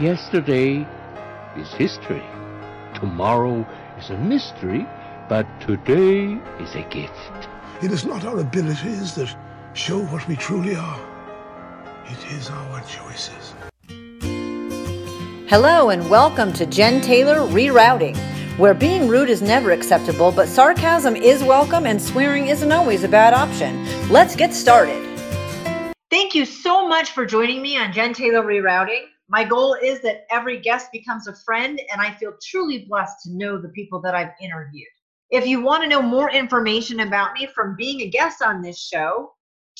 Yesterday is history. Tomorrow is a mystery, but today is a gift. It is not our abilities that show what we truly are. It is our choices. Hello and welcome to Jen Taylor Rerouting, where being rude is never acceptable, but sarcasm is welcome and swearing isn't always a bad option. Let's get started. Thank you so much for joining me on Jen Taylor Rerouting. My goal is that every guest becomes a friend, and I feel truly blessed to know the people that I've interviewed. If you want to know more information about me from being a guest on this show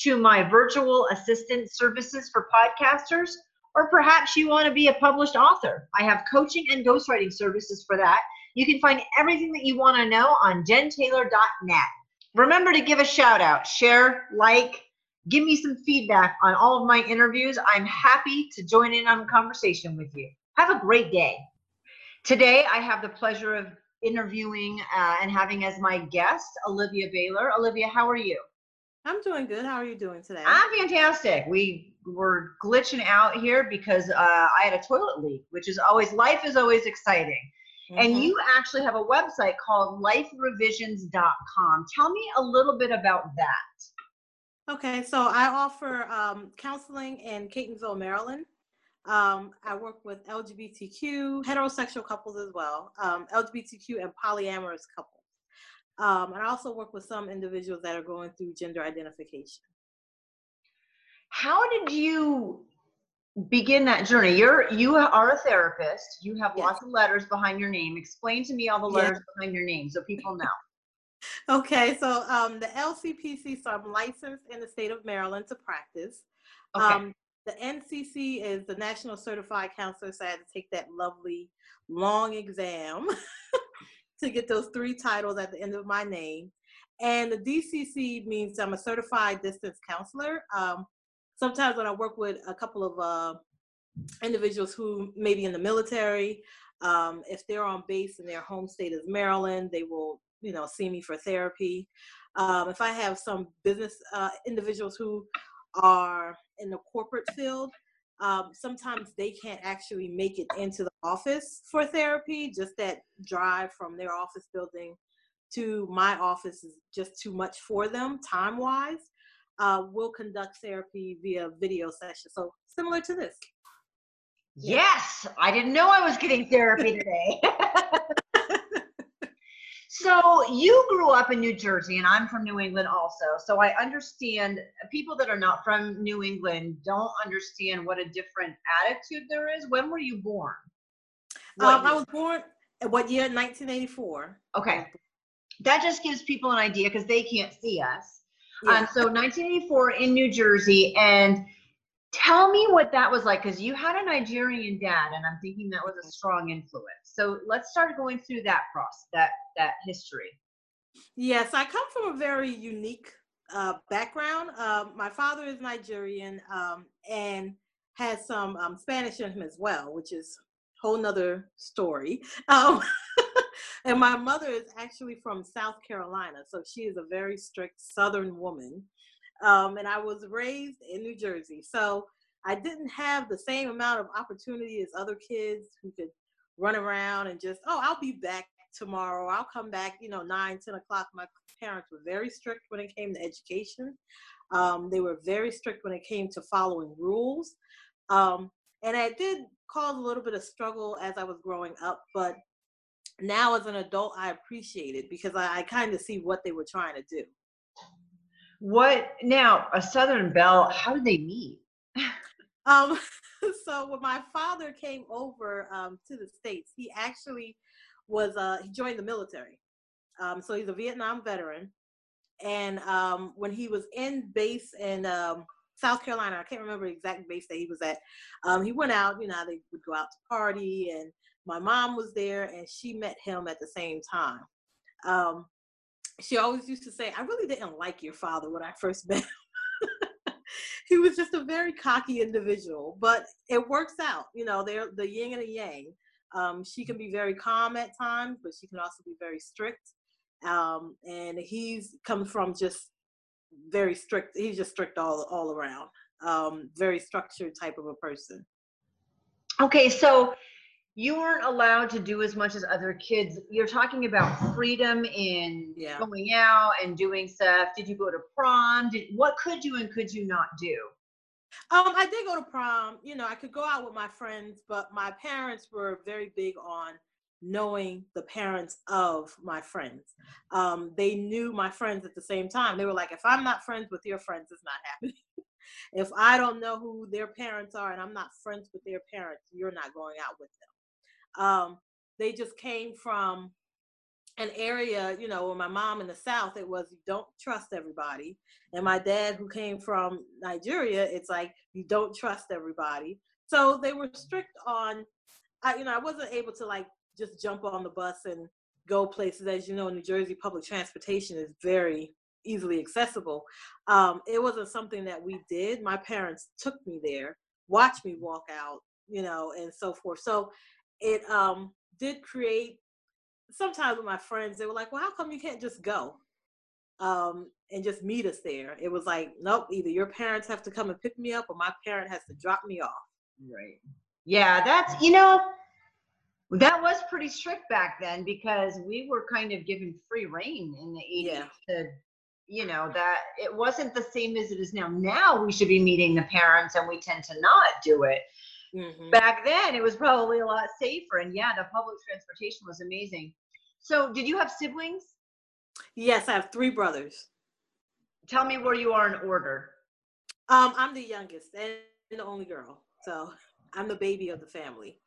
to my virtual assistant services for podcasters, or perhaps you want to be a published author, I have coaching and ghostwriting services for that. You can find everything that you want to know on jentaylor.net. Remember to give a shout out, share, like, Give me some feedback on all of my interviews. I'm happy to join in on a conversation with you. Have a great day. Today, I have the pleasure of interviewing uh, and having as my guest Olivia Baylor. Olivia, how are you? I'm doing good. How are you doing today? I'm fantastic. We were glitching out here because uh, I had a toilet leak, which is always, life is always exciting. Mm-hmm. And you actually have a website called liferevisions.com. Tell me a little bit about that. Okay, so I offer um, counseling in Catonsville, Maryland. Um, I work with LGBTQ, heterosexual couples as well, um, LGBTQ and polyamorous couples. Um, and I also work with some individuals that are going through gender identification. How did you begin that journey? You're you are a therapist. You have yes. lots of letters behind your name. Explain to me all the letters yes. behind your name so people know. Okay, so um, the LCPC, so I'm licensed in the state of Maryland to practice. Okay. Um, the NCC is the National Certified Counselor, so I had to take that lovely long exam to get those three titles at the end of my name. And the DCC means I'm a certified distance counselor. Um, sometimes when I work with a couple of uh, individuals who may be in the military, um, if they're on base in their home state is Maryland, they will you know see me for therapy. Um, if i have some business uh, individuals who are in the corporate field um, sometimes they can't actually make it into the office for therapy just that drive from their office building to my office is just too much for them time wise uh, we'll conduct therapy via video session. So similar to this. Yes! I didn't know i was getting therapy today So you grew up in New Jersey, and I'm from New England also. So I understand people that are not from New England don't understand what a different attitude there is. When were you born? Um, I was born what year? 1984. Okay, that just gives people an idea because they can't see us. Yeah. Um, so 1984 in New Jersey, and tell me what that was like because you had a Nigerian dad, and I'm thinking that was a strong influence. So let's start going through that process, that that history. Yes, I come from a very unique uh, background. Uh, my father is Nigerian um, and has some um, Spanish in him as well, which is whole nother story. Um, and my mother is actually from South Carolina, so she is a very strict Southern woman. Um, and I was raised in New Jersey, so I didn't have the same amount of opportunity as other kids who could run around and just, oh, I'll be back tomorrow. I'll come back, you know, nine, 10 o'clock. My parents were very strict when it came to education. Um, they were very strict when it came to following rules. Um, and it did cause a little bit of struggle as I was growing up, but now as an adult, I appreciate it because I, I kind of see what they were trying to do. What now? A Southern Belle? How did they meet? um, so when my father came over um, to the states, he actually was uh, he joined the military. Um, so he's a Vietnam veteran, and um, when he was in base in um, South Carolina, I can't remember the exact base that he was at. Um, he went out, you know, they would go out to party, and my mom was there, and she met him at the same time. Um, she always used to say, "I really didn't like your father when I first met him." he was just a very cocky individual, but it works out. You know, they're the yin and the yang. Um, she can be very calm at times, but she can also be very strict. Um, and he's comes from just very strict. He's just strict all all around. Um, very structured type of a person. Okay, so you weren't allowed to do as much as other kids. You're talking about freedom in yeah. going out and doing stuff. Did you go to prom? Did what could you and could you not do? Um, I did go to prom. You know, I could go out with my friends, but my parents were very big on knowing the parents of my friends. Um, they knew my friends at the same time. They were like, if I'm not friends with your friends, it's not happening. if I don't know who their parents are and I'm not friends with their parents, you're not going out with them. Um, they just came from an area, you know, where my mom in the South, it was you don't trust everybody. And my dad, who came from Nigeria, it's like you don't trust everybody. So they were strict on, I, you know, I wasn't able to like just jump on the bus and go places. As you know, New Jersey public transportation is very easily accessible. Um, it wasn't something that we did. My parents took me there, watched me walk out, you know, and so forth. So it um, did create. Sometimes with my friends, they were like, "Well, how come you can't just go?" Um, and just meet us there. It was like, nope, either your parents have to come and pick me up or my parent has to drop me off. Right. Yeah, that's, you know, that was pretty strict back then because we were kind of given free reign in the 80s yeah. to you know that it wasn't the same as it is now now we should be meeting the parents and we tend to not do it mm-hmm. back then it was probably a lot safer and yeah the public transportation was amazing. So did you have siblings? Yes i have three brothers. Tell me where you are in order. Um i'm the youngest and the only girl so i'm the baby of the family.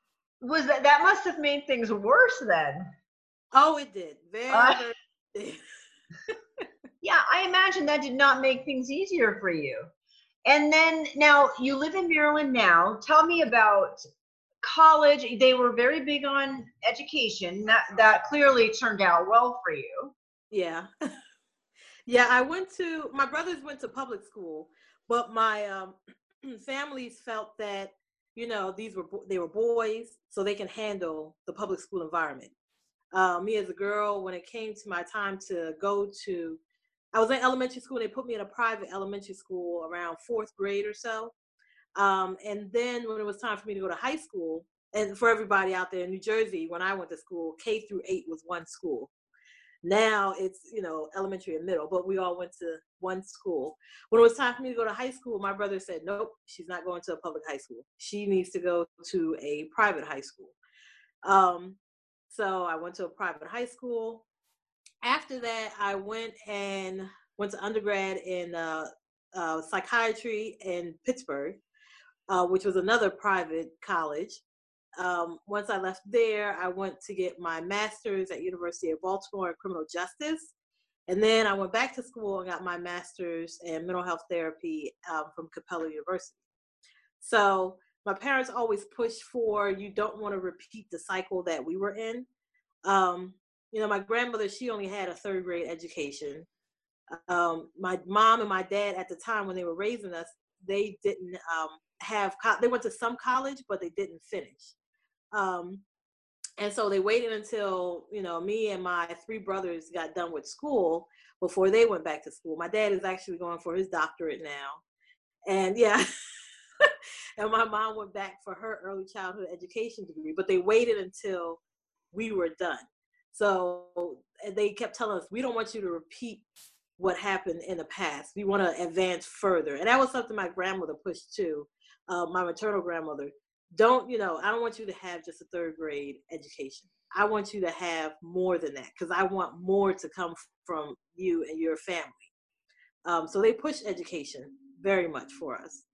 Was that that must have made things worse then. Oh it did. Very, uh, very yeah i imagine that did not make things easier for you and then now you live in maryland now. Tell me about college. They were very big on education. That that clearly turned out well for you. Yeah. Yeah i went to my brothers went to public school but my um, families felt that you know these were they were boys so they can handle the public school environment. Uh, me as a girl when it came to my time to go to i was in elementary school and they put me in a private elementary school around fourth grade or so. Um, and then when it was time for me to go to high school and for everybody out there in new jersey when i went to school k through eight was one school. Now it's you know elementary and middle but we all went to one school. When it was time for me to go to high school my brother said nope she's not going to a public high school. She needs to go to a private high school. Um, so i went to a private high school after that i went and went to undergrad in uh, uh, psychiatry in pittsburgh uh, which was another private college um, once I left there, I went to get my master's at University of Baltimore in criminal justice. And then I went back to school and got my master's in mental health therapy um, from Capella University. So my parents always pushed for you don't want to repeat the cycle that we were in. Um, you know, my grandmother, she only had a third grade education. Um, my mom and my dad at the time when they were raising us, they didn't um, have, co- they went to some college, but they didn't finish. Um, and so they waited until you know me and my three brothers got done with school before they went back to school. My dad is actually going for his doctorate now, and yeah. and my mom went back for her early childhood education degree, but they waited until we were done. So they kept telling us, we don't want you to repeat what happened in the past. We want to advance further. And that was something my grandmother pushed too, uh, my maternal grandmother. Don't you know i don't want you to have just a third grade education. I want you to have more than that because i want more to come from you and your family. Um, so they push education very much for us.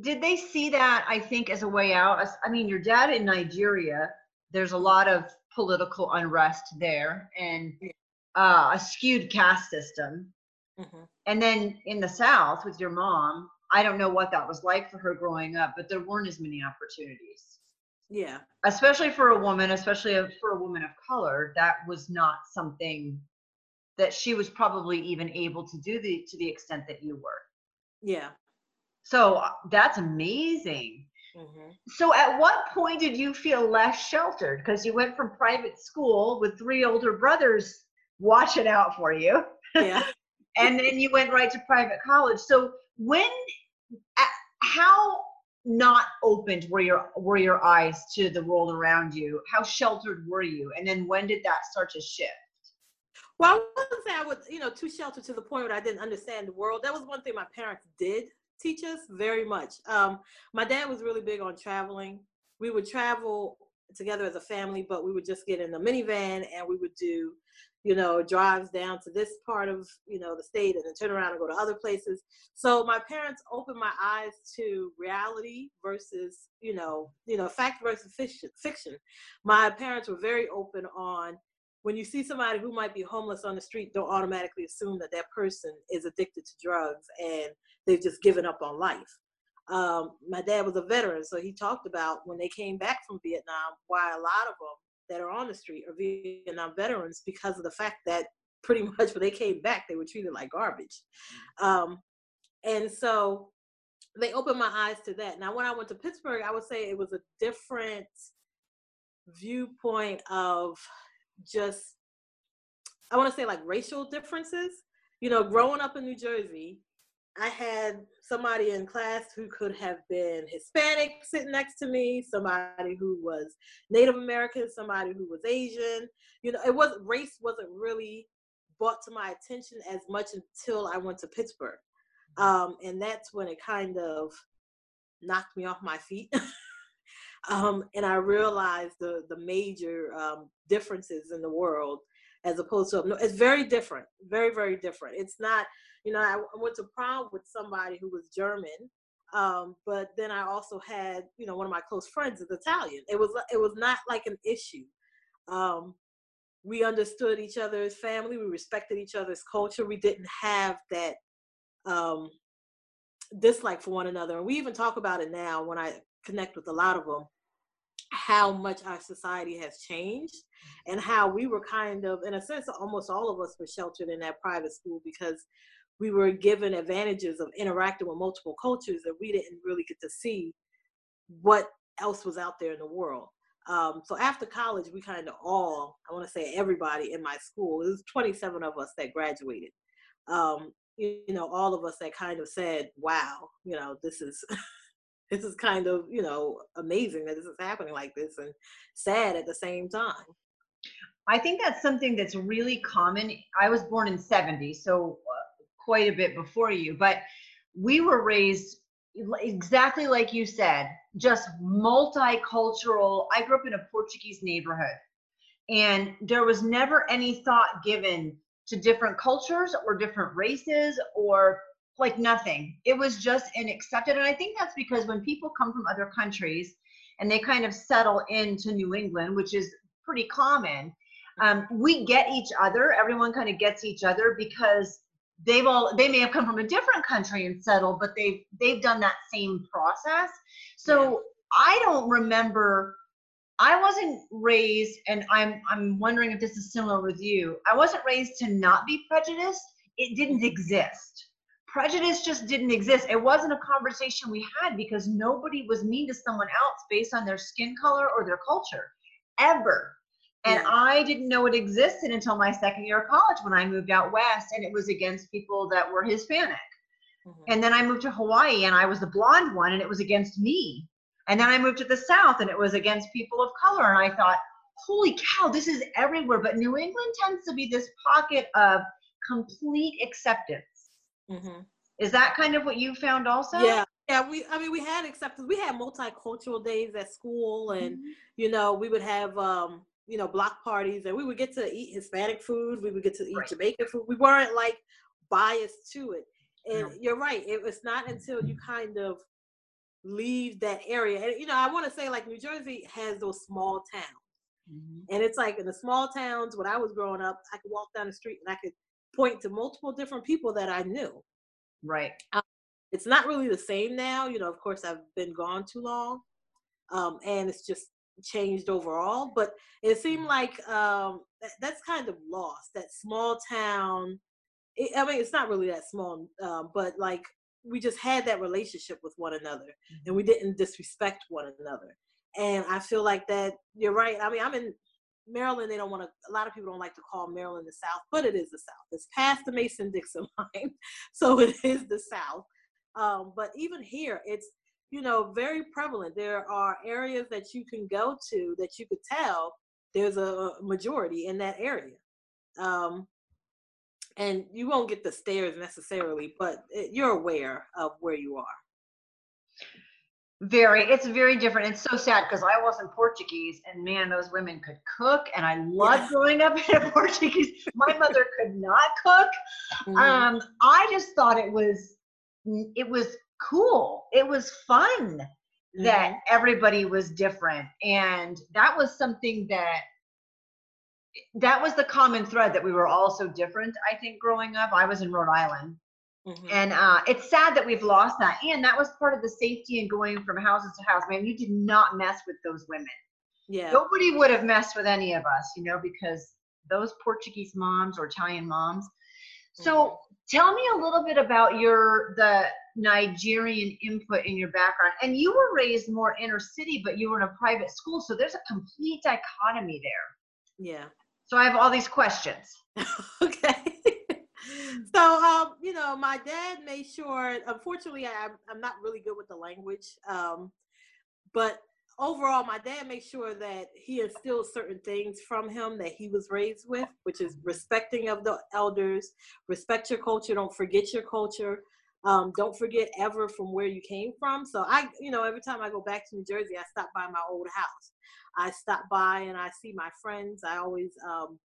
Did they see that i think as a way out? I mean your dad in nigeria there's a lot of political unrest there and uh, a skewed caste system mm-hmm. and then in the south with your mom I don't know what that was like for her growing up, but there weren't as many opportunities. Yeah. Especially for a woman, especially for a woman of color, that was not something that she was probably even able to do the to the extent that you were. Yeah. So uh, that's amazing. Mm-hmm. So at what point did you feel less sheltered? Because you went from private school with three older brothers watching out for you. Yeah. and then you went right to private college. So when how not opened were your were your eyes to the world around you? How sheltered were you? And then when did that start to shift? Well, I wouldn't say I was, you know, too sheltered to the point where I didn't understand the world. That was one thing my parents did teach us very much. Um, my dad was really big on traveling. We would travel together as a family, but we would just get in a minivan and we would do, you know, drives down to this part of, you know, the state and then turn around and go to other places. So my parents opened my eyes to reality versus, you know, you know, fact versus fiction. My parents were very open on when you see somebody who might be homeless on the street, don't automatically assume that that person is addicted to drugs and they've just given up on life. Um, my dad was a veteran, so he talked about when they came back from Vietnam, why a lot of them that are on the street are Vietnam veterans because of the fact that pretty much when they came back, they were treated like garbage. Um, and so they opened my eyes to that. Now, when I went to Pittsburgh, I would say it was a different viewpoint of just I want to say like racial differences. You know, growing up in New Jersey, I had somebody in class who could have been Hispanic sitting next to me, somebody who was Native American, somebody who was Asian. You know, it wasn't race wasn't really brought to my attention as much until I went to Pittsburgh. Um, and that's when it kind of knocked me off my feet. um, and I realized the the major um, differences in the world as opposed to no, it's very different, very very different. It's not, you know, I went to prom with somebody who was German, um, but then I also had, you know, one of my close friends is Italian. It was it was not like an issue. Um, we understood each other's family. We respected each other's culture. We didn't have that um, dislike for one another. And we even talk about it now when I connect with a lot of them how much our society has changed and how we were kind of in a sense almost all of us were sheltered in that private school because we were given advantages of interacting with multiple cultures and we didn't really get to see what else was out there in the world. Um, so after college we kind of all i want to say everybody in my school it was 27 of us that graduated. Um, you, you know all of us that kind of said wow you know this is this is kind of you know amazing that this is happening like this and sad at the same time. I think that's something that's really common. I was born in 70 so uh, quite a bit before you but we were raised exactly like you said just multicultural. I grew up in a portuguese neighborhood and there was never any thought given to different cultures or different races or like nothing. It was just an accepted. And I think that's because when people come from other countries and they kind of settle into New England, which is pretty common, um, we get each other. Everyone kind of gets each other because they've all they may have come from a different country and settled, but they've they've done that same process. So yeah. I don't remember. I wasn't raised, and I'm I'm wondering if this is similar with you. I wasn't raised to not be prejudiced. It didn't exist prejudice just didn't exist. It wasn't a conversation we had because nobody was mean to someone else based on their skin color or their culture ever. And yeah. I didn't know it existed until my second year of college when I moved out west and it was against people that were Hispanic. Mm-hmm. And then I moved to Hawaii and I was the blonde one and it was against me. And then I moved to the South and it was against people of color. And I thought, holy cow, this is everywhere. But New England tends to be this pocket of complete acceptance Mm-hmm. Is that kind of what you found also? Yeah. Yeah, we I mean we had acceptance. We had multicultural days at school and mm-hmm. you know, we would have um, you know, block parties and we would get to eat Hispanic food, we would get to eat right. Jamaican food. We weren't like biased to it. And no. you're right. It was not until you kind of leave that area. And you know, I want to say like New Jersey has those small towns. Mm-hmm. And it's like in the small towns when I was growing up, I could walk down the street and I could point to multiple different people that I knew. Right. Um, it's not really the same now. You know, of course, I've been gone too long, um, and it's just changed overall. But it seemed mm-hmm. like um, that, that's kind of lost. That small town. It, I mean, it's not really that small, um, but like we just had that relationship with one another, mm-hmm. and we didn't disrespect one another. And I feel like that. You're right. I mean, I'm in Maryland, they don't want to, a lot of people don't like to call Maryland the South, but it is the South. It's past the Mason Dixon line, so it is the South. Um, but even here, it's, you know, very prevalent. There are areas that you can go to that you could tell there's a majority in that area. Um, and you won't get the stares necessarily, but you're aware of where you are. Very, it's very different. It's so sad because I wasn't Portuguese, and man, those women could cook, and I loved yeah. growing up in a Portuguese. My mother could not cook. Mm-hmm. Um, I just thought it was, it was cool. It was fun mm-hmm. that everybody was different, and that was something that that was the common thread that we were all so different. I think growing up, I was in Rhode Island, Mm-hmm. And uh, it's sad that we've lost that. And that was part of the safety and going from houses to house. Man, you did not mess with those women. Yeah. Nobody would have messed with any of us, you know, because those Portuguese moms or Italian moms. So mm-hmm. tell me a little bit about your the Nigerian input in your background. And you were raised more inner city, but you were in a private school. So there's a complete dichotomy there. Yeah. So I have all these questions. okay so um, you know, my dad made sure. Unfortunately, I, I'm not really good with the language, um, but overall, my dad made sure that he instilled certain things from him that he was raised with, which is respecting of the elders, respect your culture, don't forget your culture. Um, don't forget ever from where you came from. So I, you know, every time I go back to New Jersey, I stop by my old house. I stop by and I see my friends. I always um,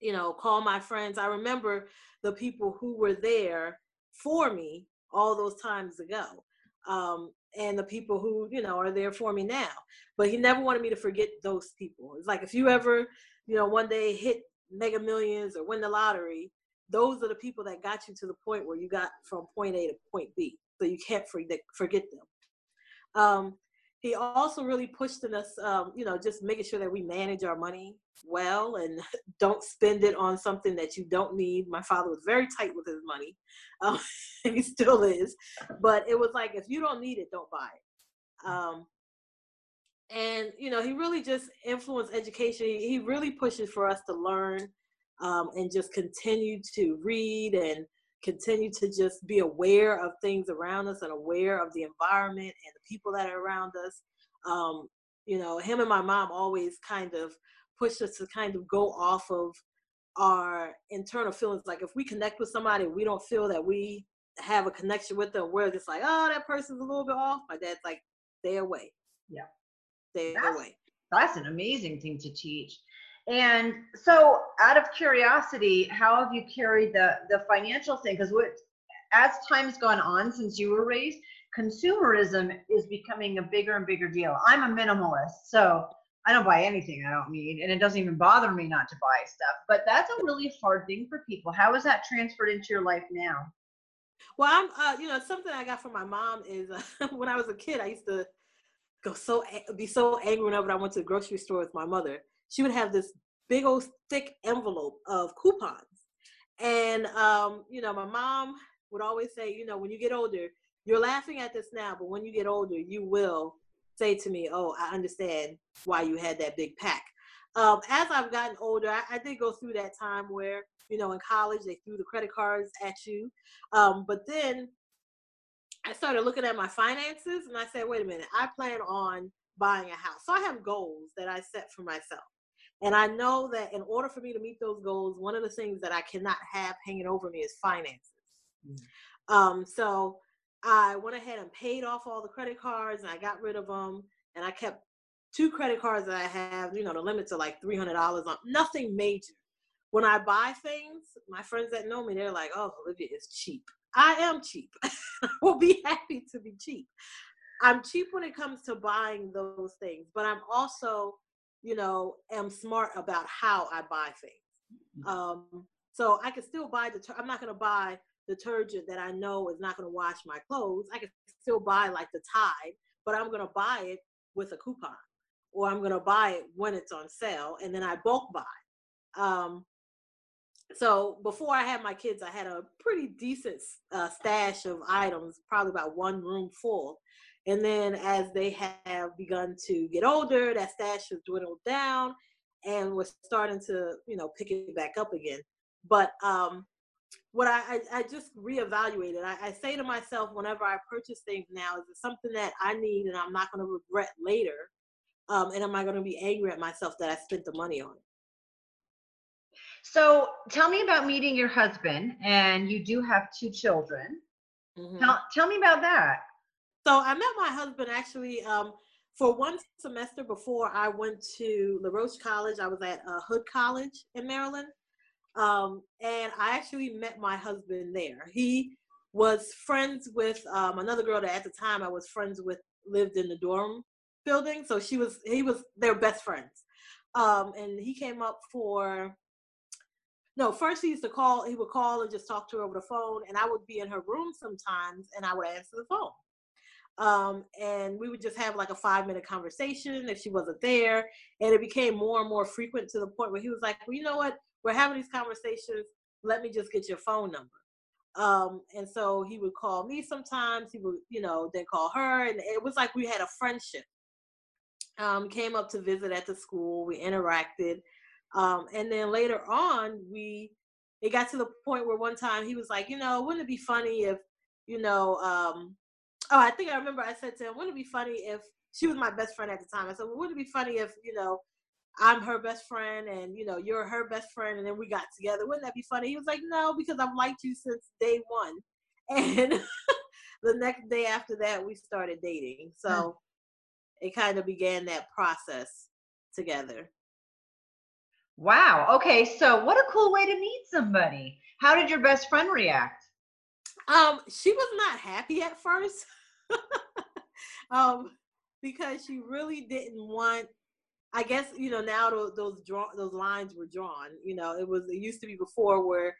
you know, call my friends. I remember the people who were there for me all those times ago. Um, and the people who, you know, are there for me now. But he never wanted me to forget those people. It's like if you ever, you know, one day hit mega millions or win the lottery, those are the people that got you to the point where you got from point A to point B. So you can't forget forget them. Um, he also really pushed in us, um, you know, just making sure that we manage our money well and don't spend it on something that you don't need. My father was very tight with his money, um, he still is. But it was like, if you don't need it, don't buy it. Um, and you know, he really just influenced education. He really pushes for us to learn um, and just continue to read and continue to just be aware of things around us and aware of the environment and the people that are around us. Um, you know, him and my mom always kind of pushed us to kind of go off of our internal feelings. Like if we connect with somebody, we don't feel that we have a connection with them. We're just like, oh, that person's a little bit off. My dad's like, stay away. Yeah. Stay that's, away. That's an amazing thing to teach. And so, out of curiosity, how have you carried the the financial thing? Because what, as time's gone on since you were raised, consumerism is becoming a bigger and bigger deal. I'm a minimalist, so I don't buy anything I don't need, and it doesn't even bother me not to buy stuff. But that's a really hard thing for people. How is that transferred into your life now? Well, I'm, uh, you know, something I got from my mom is uh, when I was a kid, I used to go so be so angry whenever I went to the grocery store with my mother she would have this big old thick envelope of coupons. And um, you know, my mom would always say, you know, when you get older, you're laughing at this now, but when you get older, you will say to me, "Oh, I understand why you had that big pack." Um, as I've gotten older, I, I, did go through that time where, you know, in college they threw the credit cards at you, um, but then I started looking at my finances and I said, "Wait a minute, I plan on buying a house, so I have goals that I set for myself." And I know that in order for me to meet those goals, one of the things that I cannot have hanging over me is finances. Mm. Um, so I went ahead and paid off all the credit cards and I got rid of them. And I kept two credit cards that I have, you know, the limits are like $300 on nothing major. When I buy things, my friends that know me, they're like, oh, Olivia is cheap. I am cheap. I will be happy to be cheap. I'm cheap when it comes to buying those things, but I'm also you know, am smart about how I buy things. Mm-hmm. Um, so I can still buy the. I'm not going to buy detergent that I know is not going to wash my clothes. I can still buy like the Tide, but I'm going to buy it with a coupon, or I'm going to buy it when it's on sale, and then I bulk buy. Um, so before I had my kids, I had a pretty decent uh, stash of items, probably about one room full. And then as they have begun to get older, that stash has dwindled down and we're starting to, you know, pick it back up again. But um, what I, I, I just reevaluated. I, I say to myself whenever I purchase things now, is it something that I need and I'm not going to regret later? Um, and am I going to be angry at myself that I spent the money on it? So tell me about meeting your husband, and you do have two children. Mm-hmm. Tell, tell me about that. So I met my husband actually um, for one semester before I went to LaRoche College. I was at uh, Hood College in Maryland. Um, and I actually met my husband there. He was friends with um, another girl that at the time I was friends with lived in the dorm building. So she was, he was their best friends. Um, and he came up for, no, first he used to call, he would call and just talk to her over the phone. And I would be in her room sometimes and I would answer the phone. Um, and we would just have like a five minute conversation if she wasn't there. And it became more and more frequent to the point where he was like, well, you know what? we're having these conversations. Let me just get your phone number. Um, and so he would call me sometimes. He would, you know, then call her, and it was like we had a friendship. Um, came up to visit at the school. We interacted, um, and then later on, we it got to the point where one time he was like, you know, wouldn't it be funny if, you know, um, oh, I think I remember I said to him, wouldn't it be funny if she was my best friend at the time? I said, well, wouldn't it be funny if, you know, I'm her best friend and you know you're her best friend and then we got together. Wouldn't that be funny? He was like, No, because I've liked you since day one. And the next day after that we started dating. So it kind of began that process together. Wow. Okay, so what a cool way to meet somebody. How did your best friend react? Um, she was not happy at first. um, because she really didn't want I guess you know now those those draw those lines were drawn. You know, it was it used to be before where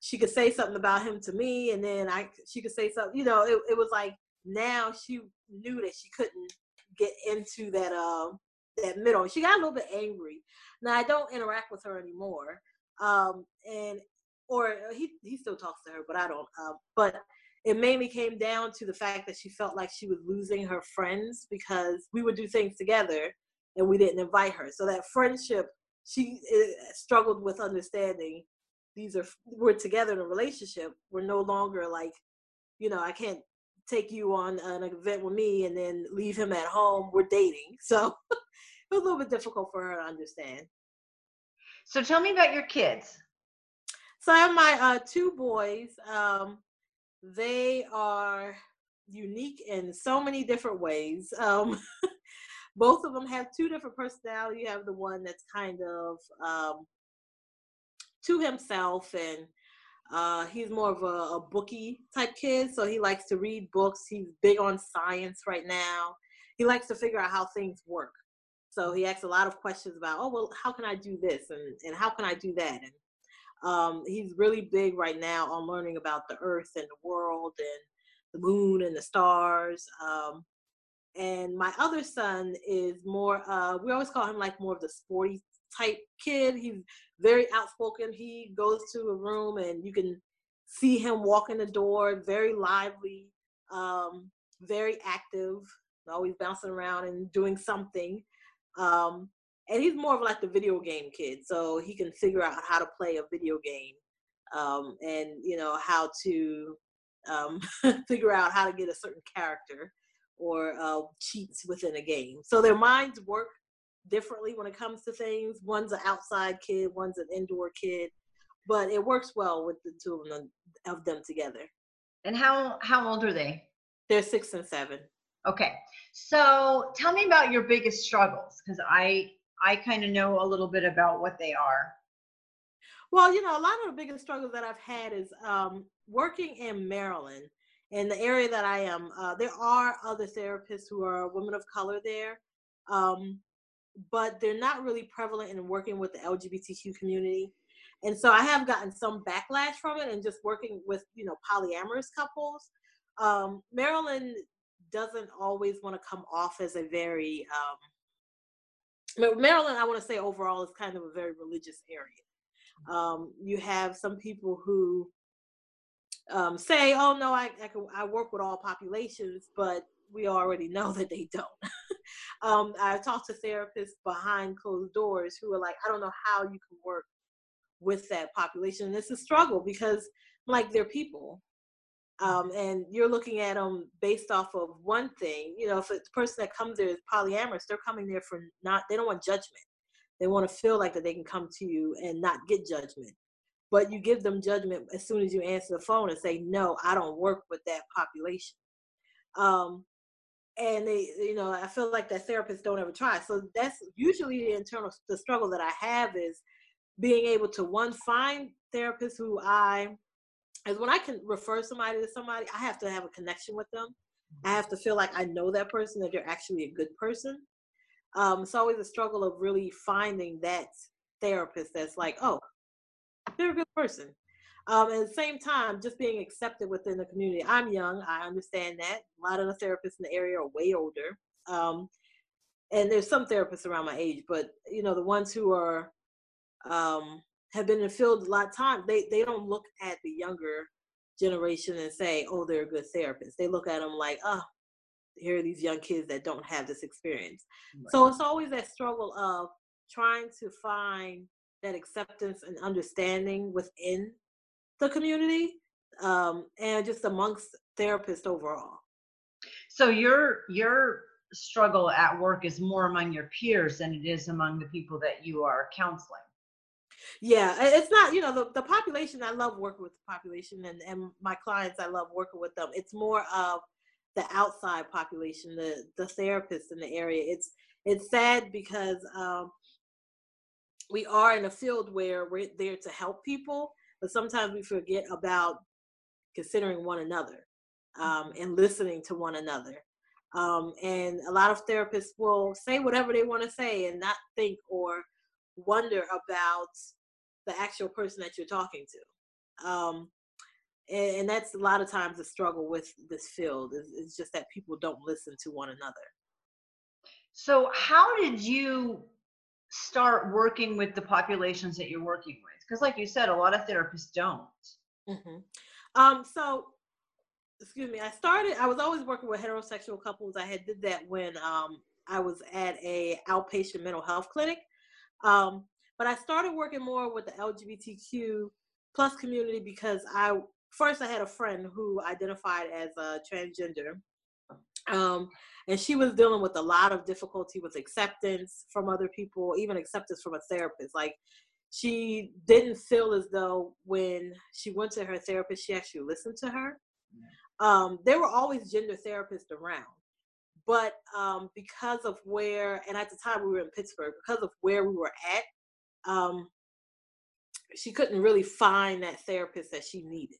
she could say something about him to me, and then I she could say something. You know, it it was like now she knew that she couldn't get into that um that middle. She got a little bit angry. Now I don't interact with her anymore, um, and or he he still talks to her, but I don't. Uh, but it mainly came down to the fact that she felt like she was losing her friends because we would do things together and we didn't invite her. So that friendship, she struggled with understanding. These are we're together in a relationship. We're no longer like, you know, I can't take you on an event with me and then leave him at home. We're dating, so it was a little bit difficult for her to understand. So tell me about your kids. So I have my uh, two boys. Um, they are unique in so many different ways. Um, both of them have two different personalities. You have the one that's kind of um, to himself and uh, he's more of a, a, bookie type kid, so he likes to read books. He's big on science right now. He likes to figure out how things work. So he asks a lot of questions about, oh well, how can I do this and and how can I do that? And um, he's really big right now on learning about the Earth and the world and the moon and the stars. Um, and my other son is more uh we always call him like more of the sporty type kid he's very outspoken he goes to a room and you can see him walk in the door very lively um very active always bouncing around and doing something um and he's more of like the video game kid so he can figure out how to play a video game um and you know how to um figure out how to get a certain character or uh, cheats within a game. So their minds work differently when it comes to things. One's an outside kid, one's an indoor kid, but it works well with the two of them, of them together. And how how old are they? They're six and seven. Okay, so tell me about your biggest struggles because I I kind of know a little bit about what they are. Well, you know, a lot of the biggest struggles that I've had is um, working in Maryland in the area that I am, uh, there are other therapists who are women of color there, um, but they're not really prevalent in working with the LGBTQ community. And so I have gotten some backlash from it and just working with, you know, polyamorous couples. Um, Maryland doesn't always want to come off as a very, um, Maryland, I want to say overall, is kind of a very religious area. Um, you have some people who um, say, "Oh no, I I, can, I, work with all populations," but we already know that they don't. um, I talked to therapists behind closed doors who are like, "I don't know how you can work with that population. And it's a struggle because like they're people. Um, and you're looking at them based off of one thing. You know, if it's a person that comes there is polyamorous, they're coming there for not, they don't want judgment. They want to feel like that they can come to you and not get judgment. But you give them judgment as soon as you answer the phone and say, no, I don't work with that population. Um, and they, you know, I feel like that therapists don't ever try. So that's usually the internal, the struggle that I have is being able to one, find therapists who I is when I can refer somebody to somebody, I have to have a connection with them. I have to feel like I know that person, that they're actually a good person. Um, it's always a struggle of really finding that therapist that's like, oh, they're a good person. Um, at the same time, just being accepted within the community. I'm young, I understand that. A lot of the therapists in the area are way older. Um, and there's some therapists around my age, but you know, the ones who are um, have been in the field a lot of time, they, they don't look at the younger generation and say, oh, they're a good therapist. They look at them like, oh, here are these young kids that don't have this experience. Right. So it's always that struggle of trying to find that acceptance and understanding within the community um, and just amongst therapists overall. So your your struggle at work is more among your peers than it is among the people that you are counseling. Yeah, it's not, you know, the, the population, I love working with the population and, and my clients, I love working with them. It's more of the outside population, the, the therapists in the area. It's, it's sad because um, we are in a field where we're there to help people, but sometimes we forget about considering one another um, and listening to one another. Um, and a lot of therapists will say whatever they want to say and not think or wonder about the actual person that you're talking to. Um, and, and, that's a lot of times the struggle with this field is, is just that people don't listen to one another. So, how did you start working with the populations that you're working with? Because, like you said, a lot of therapists don't. Mm-hmm. Um, so, excuse me. I started. I was always working with heterosexual couples. I had did that when um, I was at a outpatient mental health clinic. Um, but I started working more with the LGBTQ plus community because I first I had a friend who identified as a transgender. Um, and she was dealing with a lot of difficulty with acceptance from other people, even acceptance from a therapist. Like she didn't feel as though when she went to her therapist, she actually listened to her. Um, there were always gender therapists around, but um, because of where, and at the time we were in Pittsburgh, because of where we were at, um, she couldn't really find that therapist that she needed.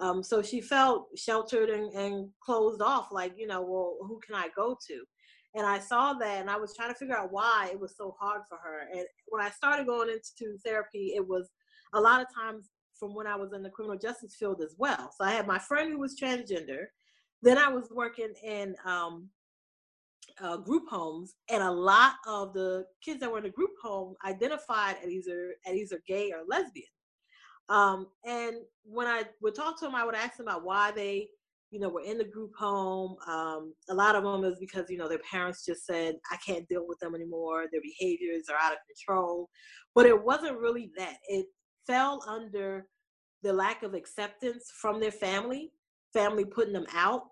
Um, so she felt sheltered and, and closed off, like, you know, well, who can I go to? And I saw that and I was trying to figure out why it was so hard for her. And when I started going into therapy, it was a lot of times from when I was in the criminal justice field as well. So I had my friend who was transgender. Then I was working in um, uh, group homes, and a lot of the kids that were in the group home identified as either as either gay or lesbian. Um, and when I would talk to them, I would ask them about why they, you know, were in the group home. Um, a lot of them is because you know their parents just said, "I can't deal with them anymore. Their behaviors are out of control." But it wasn't really that. It fell under the lack of acceptance from their family, family putting them out,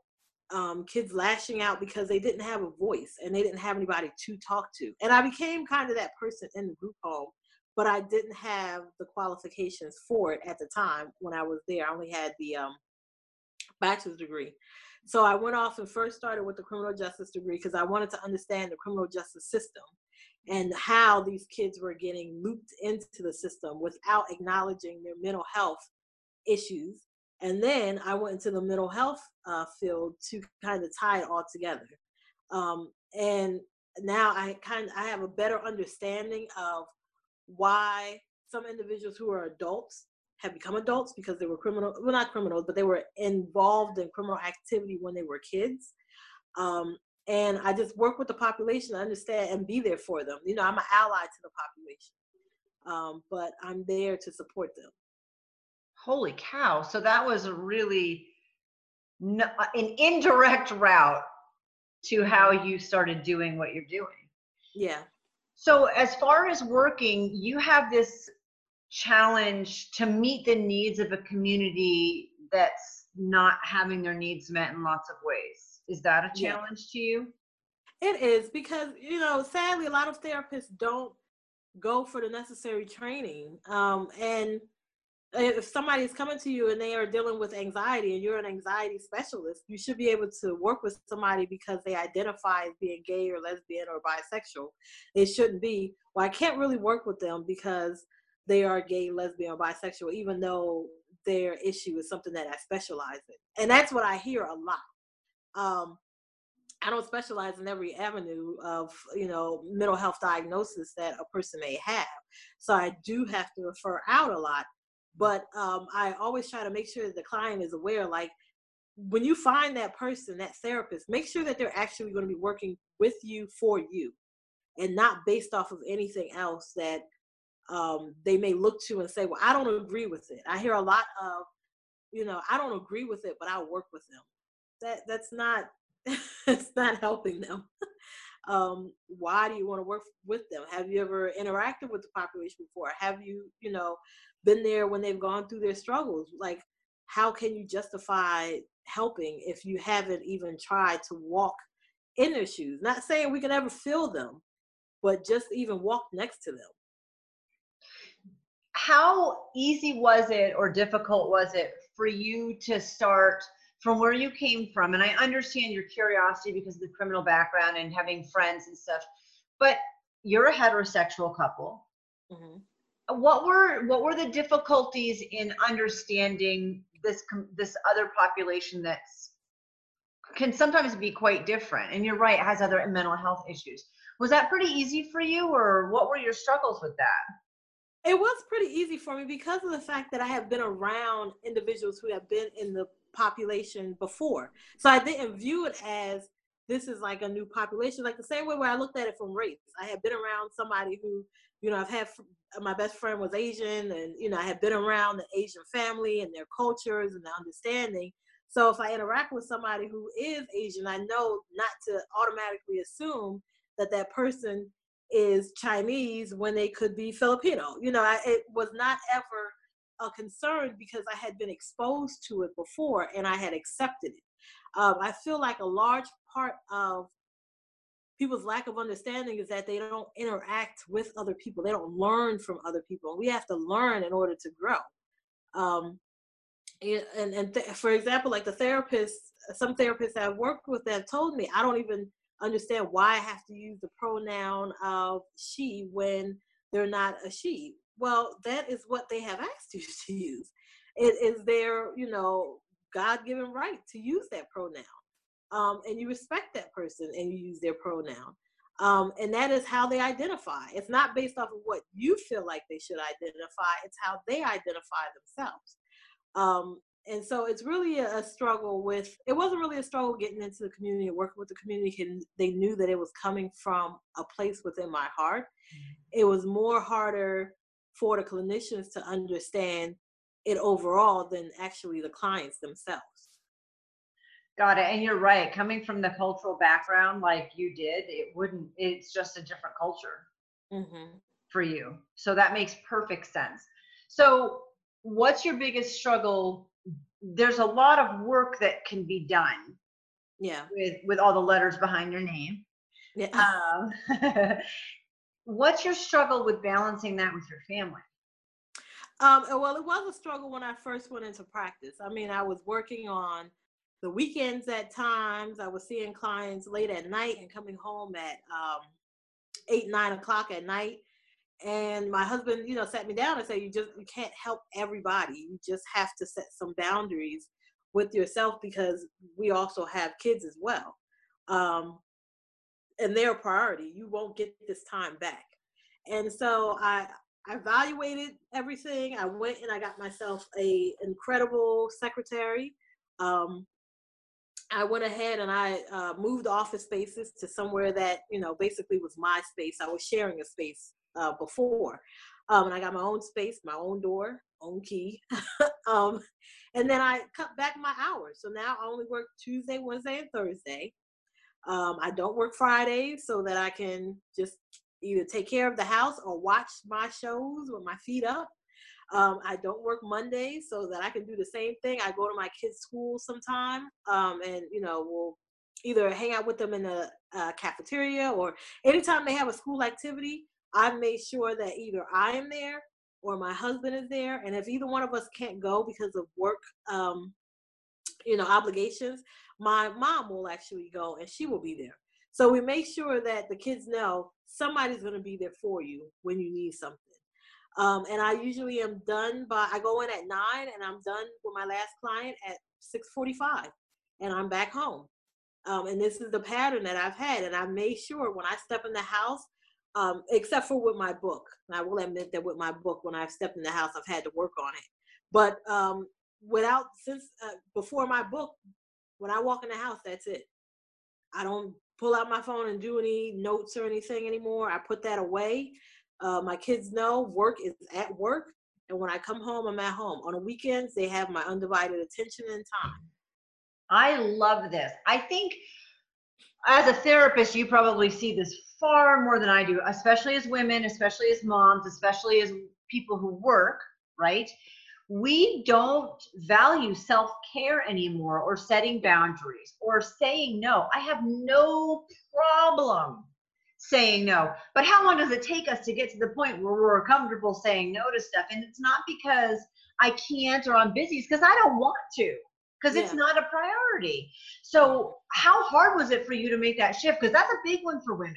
um, kids lashing out because they didn't have a voice and they didn't have anybody to talk to. And I became kind of that person in the group home, but I didn't have the qualifications for it at the time when I was there. I only had the um, bachelor's degree. So I went off and first started with the criminal justice degree because I wanted to understand the criminal justice system and how these kids were getting looped into the system without acknowledging their mental health issues and then I went into the mental health uh, field to kind of tie it all together. Um, and now I kind of I have a better understanding of why some individuals who are adults have become adults because they were criminal well not criminals but they were involved in criminal activity when they were kids. Um, and i just work with the population to understand and be there for them. You know i'm an ally to the population um, but i'm there to support them holy cow. So that was a really no, uh, an indirect route to how you started doing what you're doing. Yeah. So as far as working, you have this challenge to meet the needs of a community that's not having their needs met in lots of ways. Is that a challenge yeah. to you? It is because, you know, sadly, a lot of therapists don't go for the necessary training. Um, and if somebody is coming to you and they are dealing with anxiety and you're an anxiety specialist, you should be able to work with somebody because they identify as being gay or lesbian or bisexual. It shouldn't be, well, I can't really work with them because they are gay, lesbian, or bisexual, even though their issue is something that I specialize in. And that's what I hear a lot. Um, I don't specialize in every avenue of, you know, mental health diagnosis that a person may have. So I do have to refer out a lot but um, I always try to make sure that the client is aware, like when you find that person, that therapist, make sure that they're actually going to be working with you for you and not based off of anything else that um, they may look to and say, well, I don't agree with it. I hear a lot of, you know, I don't agree with it, but I'll work with them. That that's not it's not helping them. um, why do you want to work with them? Have you ever interacted with the population before? Have you, you know, been there when they've gone through their struggles. Like, how can you justify helping if you haven't even tried to walk in their shoes? Not saying we can ever feel them, but just even walk next to them. How easy was it or difficult was it for you to start from where you came from? And I understand your curiosity because of the criminal background and having friends and stuff, but you're a heterosexual couple. Mm-hmm what were what were the difficulties in understanding this this other population that's can sometimes be quite different? And you're right has other mental health issues. Was that pretty easy for you or what were your struggles with that? It was pretty easy for me because of the fact that i have been around individuals who have been in the population before. So i didn't view it as this is like a new population. Like the same way where i looked at it from race. I had been around somebody who you know i've had my best friend was Asian, and you know I had been around the Asian family and their cultures and the understanding. So if I interact with somebody who is Asian, I know not to automatically assume that that person is Chinese when they could be Filipino. You know, I, it was not ever a concern because I had been exposed to it before and I had accepted it. Um, I feel like a large part of people's lack of understanding is that they don't interact with other people. They don't learn from other people. We have to learn in order to grow. Um, and and th- for example, like the therapists, some therapists I've worked with have told me I don't even understand why I have to use the pronoun of she when they're not a she. Well, that is what they have asked you to use. It is their, you know, God given right to use that pronoun um, and you respect that person and you use their pronoun. Um, and that is how they identify. It's not based off of what you feel like they should identify, it's how they identify themselves. Um, and so it's really a, a, struggle with, it wasn't really a struggle getting into the community and working with the community. They knew that it was coming from a place within my heart. Mm-hmm. It was more harder for the clinicians to understand it overall than actually the clients themselves. Got it. And you're right. Coming from the cultural background like you did, it wouldn't, it's just a different culture mm-hmm. for you. So that makes perfect sense. So, what's your biggest struggle? There's a lot of work that can be done. Yeah. With with all the letters behind your name. Yeah. Um, what's your struggle with balancing that with your family? Um, well, it was a struggle when I first went into practice. I mean, I was working on the weekends at times. I was seeing clients late at night and coming home at um, eight, nine o'clock at night. And my husband, you know, sat me down and said, "You just you can't help everybody. You just have to set some boundaries with yourself because we also have kids as well, um, and they're a priority. You won't get this time back." And so I I evaluated everything. I went and I got myself a incredible secretary um, I went ahead and I uh, moved office spaces to somewhere that you know basically was my space. I was sharing a space uh, before, um, and I got my own space, my own door, own key, um, and then I cut back my hours. So now I only work Tuesday, Wednesday, and Thursday. Um, I don't work Fridays so that I can just either take care of the house or watch my shows with my feet up. Um, I don't work Mondays so that I can do the same thing. I go to my kids' school sometime, um, and you know, we'll either hang out with them in the uh, cafeteria or anytime they have a school activity. I've made sure that either I am there or my husband is there, and if either one of us can't go because of work, um, you know, obligations, my mom will actually go and she will be there. So we make sure that the kids know somebody's going to be there for you when you need something. Um, and I usually am done by I go in at nine and I'm done with my last client at six forty-five, and I'm back home. Um, and this is the pattern that I've had, and I made sure when I step in the house, um, except for with my book, and I will admit that with my book, when I've stepped in the house, I've had to work on it. But um, without since uh, before my book, when I walk in the house, that's it. I don't pull out my phone and do any notes or anything anymore. I put that away. Uh, my kids know work is at work, and when I come home, I'm at home. On the weekends, they have my undivided attention and time. I love this. I think as a therapist, you probably see this far more than I do, especially as women, especially as moms, especially as people who work, right? We don't value self care anymore or setting boundaries or saying no. I have no problem saying no. But how long does it take us to get to the point where we're comfortable saying no to stuff? And it's not because I can't or I'm busy, it's because I don't want to, because yeah. it's not a priority. So, how hard was it for you to make that shift? Because that's a big one for women.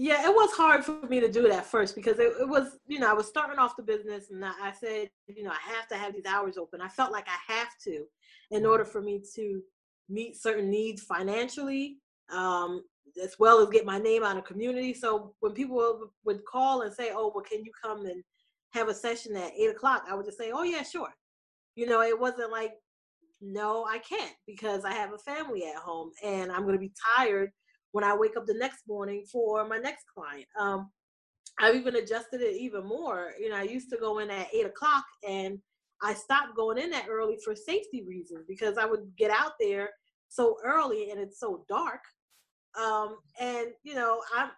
Yeah, it was hard for me to do that first because it, it was, you know, I was starting off the business and I, I said, you know, I have to have these hours open. I felt like I have to in order for me to meet certain needs financially um, as well as get my name out the community. So when people would call and say, "Oh, well, can you come and have a session at eight o'clock?" I would just say, "Oh yeah, sure." You know, it wasn't like, "No, I can't," because I have a family at home and I'm going to be tired when I wake up the next morning for my next client. Um, I've even adjusted it even more. You know, I used to go in at eight o'clock and I stopped going in that early for safety reasons because I would get out there so early and it's so dark um, and you know, I'm,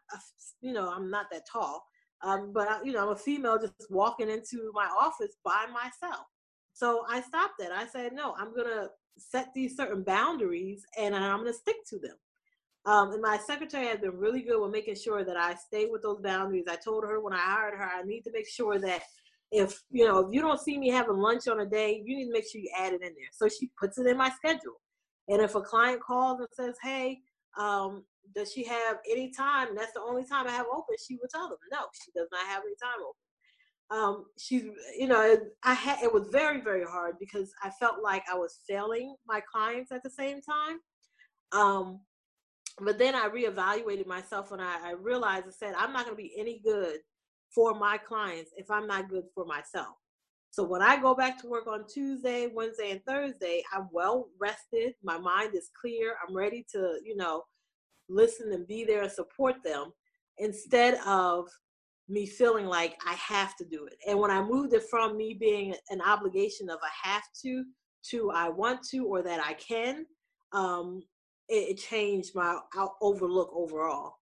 you know, I'm not that tall, um, but I, you know, I'm a female just walking into my office by myself. So I stopped it. I said, no, I'm gonna set these certain boundaries, and I'm gonna stick to them. Um, and my secretary has been really good with making sure that I stay with those boundaries. I told her when I hired her, I need to make sure that if you know if you don't see me having lunch on a day, you need to make sure you add it in there. So she puts it in my schedule. And if a client calls and says, "Hey, um, does she have any time? That's the only time I have open. She would tell them, no, she does not have any time open. Um, she's, you know, it, I had it was very, very hard because I felt like I was failing my clients at the same time. Um, but then I reevaluated myself and I, I realized I said I'm not going to be any good for my clients if I'm not good for myself. So when I go back to work on Tuesday, Wednesday, and Thursday, I'm well rested. My mind is clear. I'm ready to, you know, listen and be there and support them instead of me feeling like I have to do it. And when I moved it from me being an obligation of I have to to I want to or that I can, um, it, it changed my overlook overall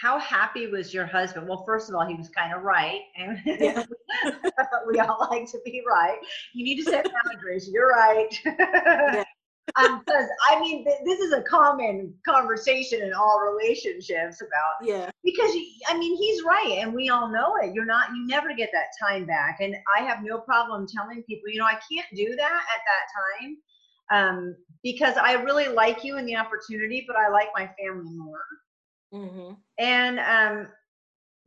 how happy was your husband? Well, first of all, he was kind of right, and yeah. we all like to be right. You need to set boundaries. You're right. yeah. um, I mean, th- this is a common conversation in all relationships about yeah. Because I mean, he's right, and we all know it. You're not, you never get that time back, and I have no problem telling people, you know, I can't do that at that time um, because I really like you and the opportunity, but I like my family more. Mm-hmm. And um,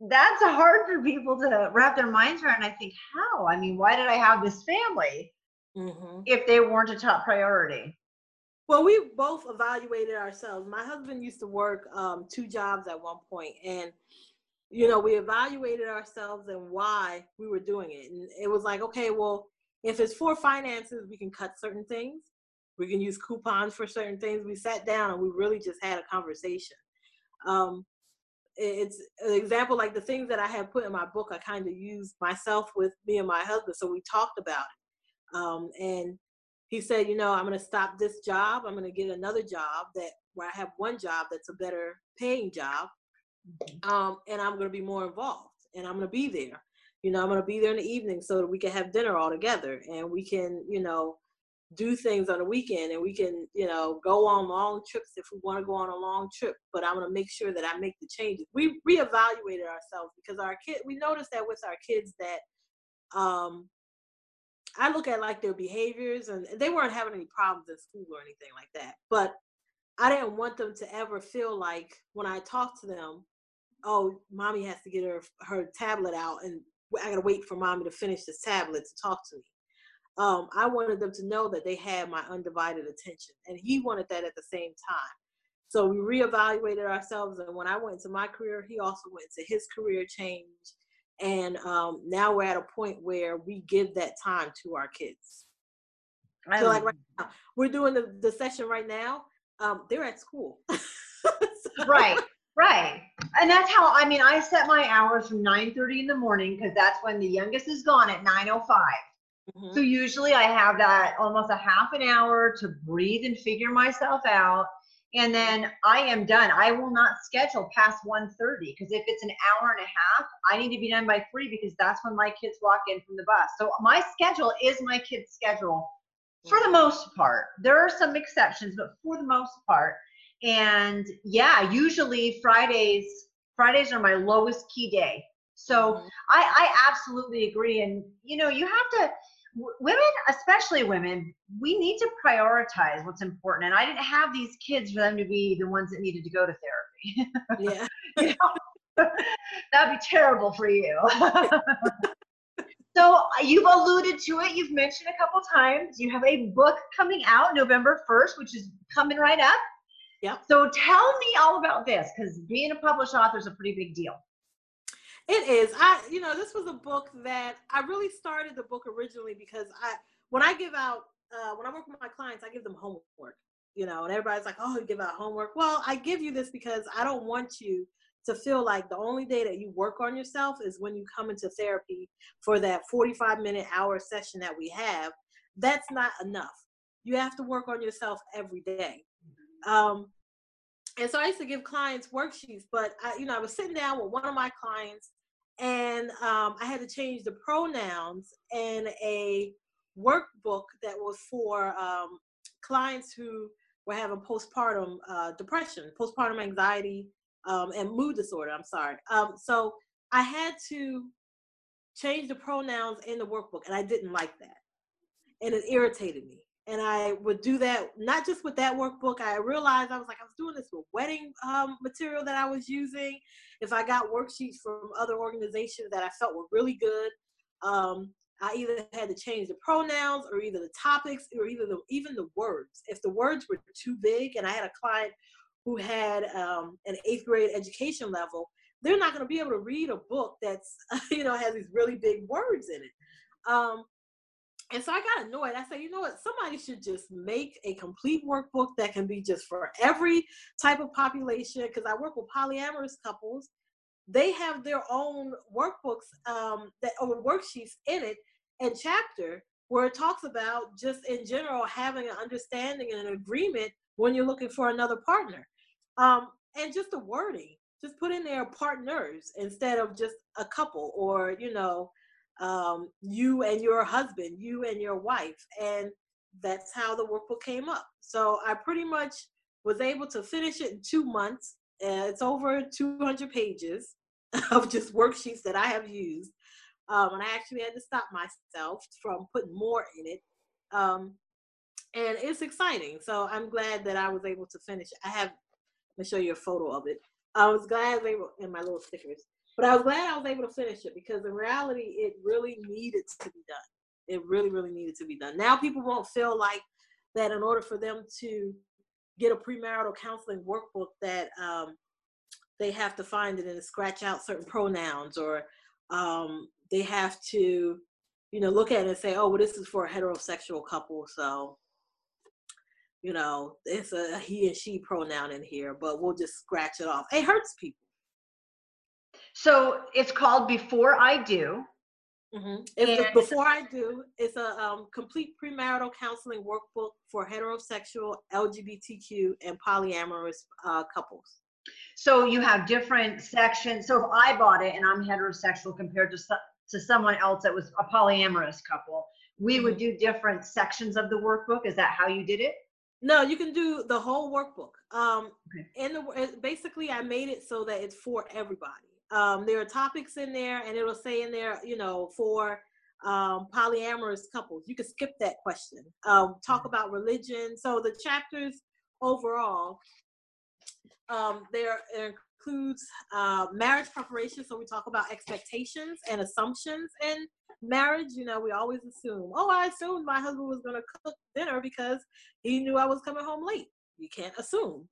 that's hard for people to wrap their minds around. I think, how? I mean, why did I have this family mm-hmm. if they weren't a top priority? Well, we both evaluated ourselves. My husband used to work um, two jobs at one point, and you know, we evaluated ourselves and why we were doing it. And it was like, okay, well, if it's for finances, we can cut certain things. We can use coupons for certain things. We sat down and we really just had a conversation. Um, it's an example like the things that I have put in my book. I kind of used myself with me and my husband, so we talked about it. Um, and he said, you know, I'm going to stop this job. I'm going to get another job that where I have one job that's a better paying job, mm-hmm. um, and I'm going to be more involved, and I'm going to be there. you know, I'm going to be there in the evening so that we can have dinner all together and we can, you know, do things on the weekend and we can, you know, go on long trips if we want to go on a long trip. But I'm going to make sure that I make the changes. We reevaluated ourselves because our kid, we noticed that with our kids that, um, I look at like their behaviors and they weren't having any problems in school or anything like that. But I didn't want them to ever feel like when I talked to them, oh, mommy has to get her her tablet out and I gotta wait for mommy to finish this tablet to talk to me. Um, I wanted them to know that they had my undivided attention, and he wanted that at the same time. So we reevaluated ourselves, and when I went into my career, he also went into his career change, and um, now we're at a point where we give that time to our kids. so like right now, we're doing the, the session right now. Um, they're at school. so, right. Right. And that's how I mean I set my hours from 9:30 in the morning because that's when the youngest is gone at 9:05. Mm-hmm. So usually I have that almost a half an hour to breathe and figure myself out. And then I am done. I will not schedule past 1:30 because if it's an hour and a half, I need to be done by three because that's when my kids walk in from the bus. So my schedule is my kids' schedule for the most part. There are some exceptions, but for the most part, and yeah usually fridays fridays are my lowest key day so mm-hmm. I, I absolutely agree and you know you have to women especially women we need to prioritize what's important and i didn't have these kids for them to be the ones that needed to go to therapy yeah you know? that'd be terrible for you so uh, you've alluded to it you've mentioned a couple times you have a book coming out november 1st which is coming right up yeah. So tell me all about this because being a published author is a pretty big deal. It is. I, you know, this was a book that I really started the book originally because I, when I give out, uh, when I work with my clients, I give them homework, you know, and everybody's like, oh, you give out homework. Well, I give you this because I don't want you to feel like the only day that you work on yourself is when you come into therapy for that 45 minute hour session that we have. That's not enough. You have to work on yourself every day. Um, and so I used to give clients worksheets, but I, you know, I was sitting down with one of my clients, and um, I had to change the pronouns in a workbook that was for um, clients who were having postpartum uh, depression, postpartum anxiety, um, and mood disorder. I'm sorry. Um, so I had to change the pronouns in the workbook, and I didn't like that, and it irritated me and I would do that not just with that workbook. I realized I was like I was doing this with wedding um, material that I was using. If I got worksheets from other organizations that I felt were really good, um, I either had to change the pronouns or either the topics or either the even the words. If the words were too big, and I had a client who had um, an eighth grade education level, they're not going to be able to read a book that's you know has these really big words in it. Um, and so I got annoyed. I said, you know what? Somebody should just make a complete workbook that can be just for every type of population. Because I work with polyamorous couples, they have their own workbooks um, that or worksheets in it and chapter where it talks about just in general having an understanding and an agreement when you're looking for another partner. Um, and just the wording, just put in there partners instead of just a couple or you know um, you and your husband, you and your wife. And that's how the workbook came up. So I pretty much was able to finish it in two months. Uh, it's over 200 pages of just worksheets that I have used. Um, and I actually had to stop myself from putting more in it. Um, and it's exciting. So I'm glad that I was able to finish. I have, let me show you a photo of it. I was glad they were in my little stickers. But I was glad I was able to finish it because in reality, it really needed to be done. It really, really needed to be done. Now people won't feel like that in order for them to get a premarital counseling workbook that um, they have to find it and scratch out certain pronouns or um, they have to, you know, look at it and say, oh, well, this is for a heterosexual couple. So, you know, it's a he and she pronoun in here, but we'll just scratch it off. It hurts people so it's called Before I Do. Mm-hmm. It's before I do, it's a um, complete premarital counseling workbook for heterosexual, LGBTQ, and polyamorous uh, couples. So you have different sections. So if I bought it and I'm heterosexual compared to to someone else that was a polyamorous couple, we mm-hmm. would do different sections of the workbook. Is that how you did it? No, you can do the whole workbook. Um, okay. and the, basically, I made it so that it's for everybody. Um, there are topics in there, and it'll say in there, you know, for um, polyamorous couples. You can skip that question. Um, talk about religion. So the chapters overall, um, there includes uh, marriage preparation. So we talk about expectations and assumptions in marriage. You know, we always assume, oh, I assumed my husband was going to cook dinner because he knew I was coming home late. You can't assume.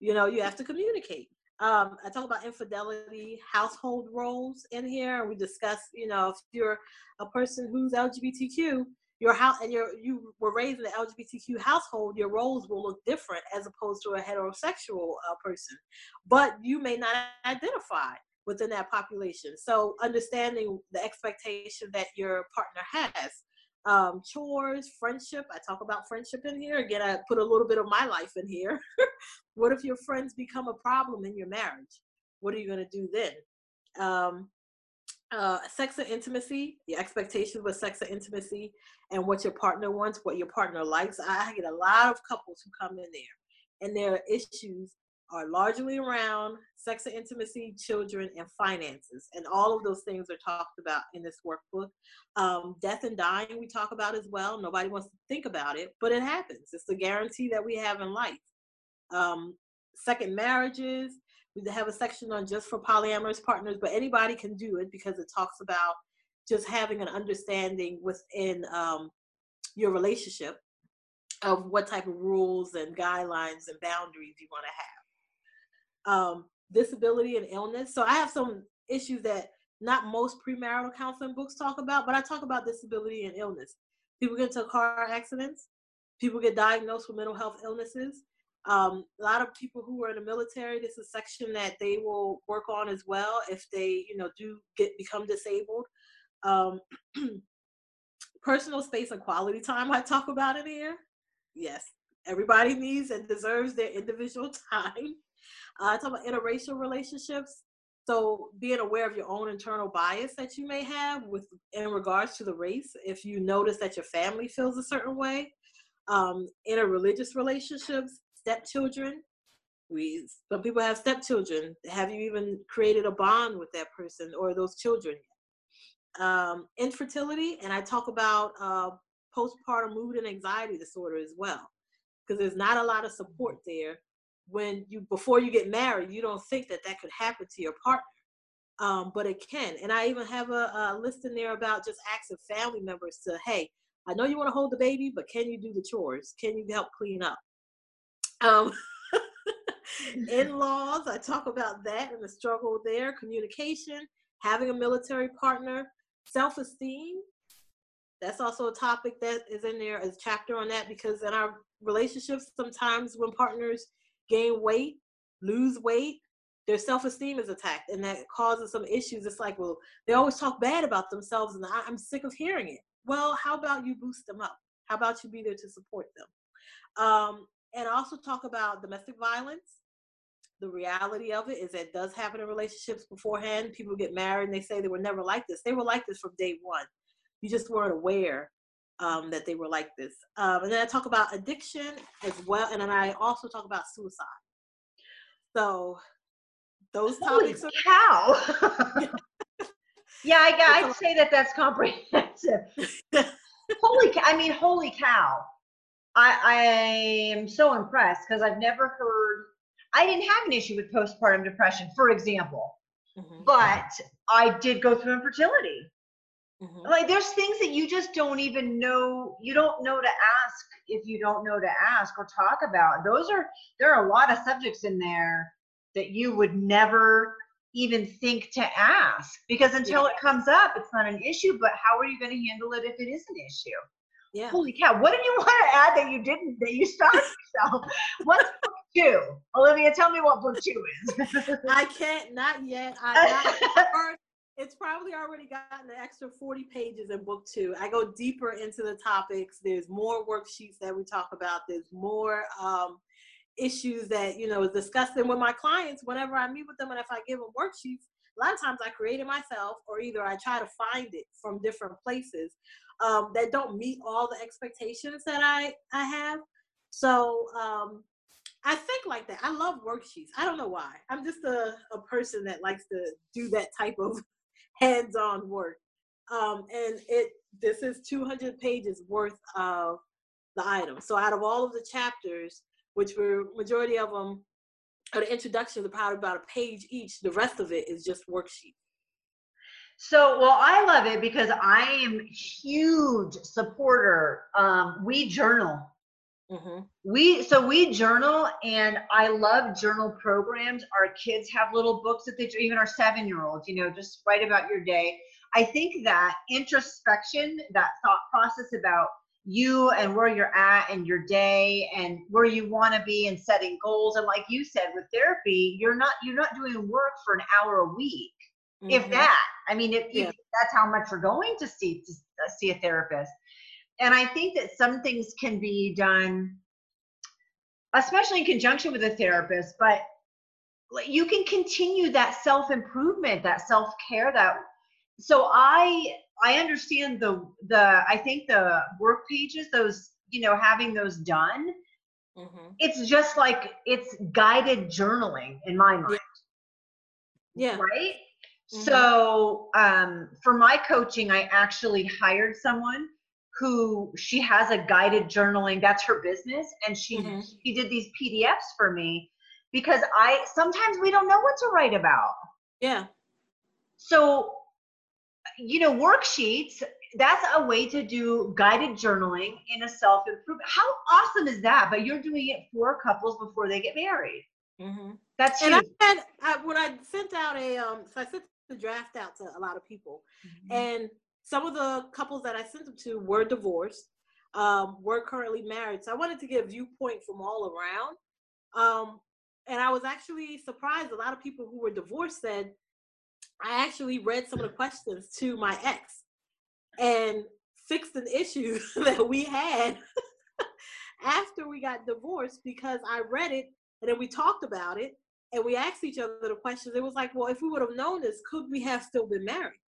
You know, you have to communicate. Um, I talk about infidelity, household roles in here, and we discuss, you know, if you're a person who's LGBTQ, your house and your you were raised in an LGBTQ household, your roles will look different as opposed to a heterosexual uh, person, but you may not identify within that population. So understanding the expectation that your partner has. Um, chores, friendship. I talk about friendship in here. Again, I put a little bit of my life in here. what if your friends become a problem in your marriage? What are you going to do then? Um, uh, sex and intimacy, your expectations with sex and intimacy, and what your partner wants, what your partner likes. I get a lot of couples who come in there, and their issues are largely around sex and intimacy, children, and finances. And all of those things are talked about in this workbook. Um, death and dying, we talk about as well. Nobody wants to think about it, but it happens. It's the guarantee that we have in life. Um, second marriages, we have a section on just for polyamorous partners, but anybody can do it because it talks about just having an understanding within um, your relationship of what type of rules and guidelines and boundaries you want to have um, disability and illness. So I have some issues that not most premarital counseling books talk about, but I talk about disability and illness. People get into car accidents, people get diagnosed with mental health illnesses. Um, a lot of people who are in the military, this is a section that they will work on as well if they, you know, do get become disabled. Um, personal space and quality time I talk about in here. Yes, everybody needs and deserves their individual time. Uh, I talk about interracial relationships. So being aware of your own internal bias that you may have with in regards to the race, if you notice that your family feels a certain way, um, interreligious relationships, stepchildren. We some people have stepchildren. Have you even created a bond with that person or those children? Um, infertility, and I talk about uh, postpartum mood and anxiety disorder as well, because there's not a lot of support there when you before you get married you don't think that that could happen to your partner um, but it can. And i even have a, a, list in there about just asking family members to hey i know you want to hold the baby but can you do the chores? Can you help clean up? Um, in-laws i talk about that and the struggle there communication having a military partner self-esteem. That's also a topic that is in there as a chapter on that because in our relationships sometimes when partners gain weight, lose weight, their self-esteem is attacked and that causes some issues. It's like well they always talk bad about themselves and I, am sick of hearing it. Well how about you boost them up? How about you be there to support them? Um, and also talk about domestic violence. The reality of it is that it does happen in relationships beforehand. People get married and they say they were never like this. They were like this from day one. You just weren't aware um, that they were like this. Um, and then I talk about addiction as well, and then I also talk about suicide. So those Holy topics. Cow. yeah, I, I'd say that that's comprehensive. holy, I mean, holy cow! I, I am so impressed because I've never heard. I didn't have an issue with postpartum depression, for example, mm-hmm. but I did go through infertility. Mm-hmm. Like there's things that you just don't even know, you don't know to ask if you don't know to ask or talk about. Those are there are a lot of subjects in there that you would never even think to ask because until yeah. it comes up, it's not an issue. But how are you going to handle it if it is an issue? Yeah. Holy cow! What did you want to add that you didn't? That you stopped yourself? What's book two? Olivia, tell me what book two is. I can't. Not yet. I not, it's probably already gotten an extra 40 pages in book two. I go deeper into the topics. There's more worksheets that we talk about. There's more um, issues that, you know, is discussed. And with my clients, whenever I meet with them and if I give them worksheets, a lot of times I create it myself, or either I try to find it from different places um, that don't meet all the expectations that I I have. So um, I think like that. I love worksheets. I don't know why. I'm just a, a person that likes to do that type of hands-on work. Um, and it this is 200 pages worth of the items. So out of all of the chapters, which were majority of them or the introduction, are probably about a page each. The rest of it is just worksheets. So, well, I love it because I am huge supporter. Um, we journal. Mm-hmm. We so we journal, and I love journal programs. Our kids have little books that they even our seven year olds. You know, just write about your day. I think that introspection, that thought process about you and where you're at and your day and where you want to be and setting goals and like you said with therapy you're not you're not doing work for an hour a week mm-hmm. if that i mean if, yeah. if, that's how much you're going to see to uh, see a therapist and i think that some things can be done especially in conjunction with a therapist but you can continue that self improvement that self care that so i I understand the the I think the work pages, those you know, having those done. Mm-hmm. It's just like it's guided journaling in my mind. Yeah. Right. Mm-hmm. So um, for my coaching, I actually hired someone who she has a guided journaling. That's her business, and she mm-hmm. she did these PDFs for me because I sometimes we don't know what to write about. Yeah. So you know, worksheets, that's a way to do guided journaling in a self improvement. How awesome is that? But you're doing it for couples before they get married. Mm-hmm. That's and huge. I had I, when I sent out a um, so I sent the draft out to a lot of people, mm-hmm. and some of the couples that I sent them to were divorced, um, were currently married. So I wanted to get a viewpoint from all around. Um, and I was actually surprised. A lot of people who were divorced said I actually read some of the questions to my ex and fixed an issue that we had after we got divorced because I read it and then we talked about it and we asked each other the questions. It was like, well, if we would have known this, could we have still been married?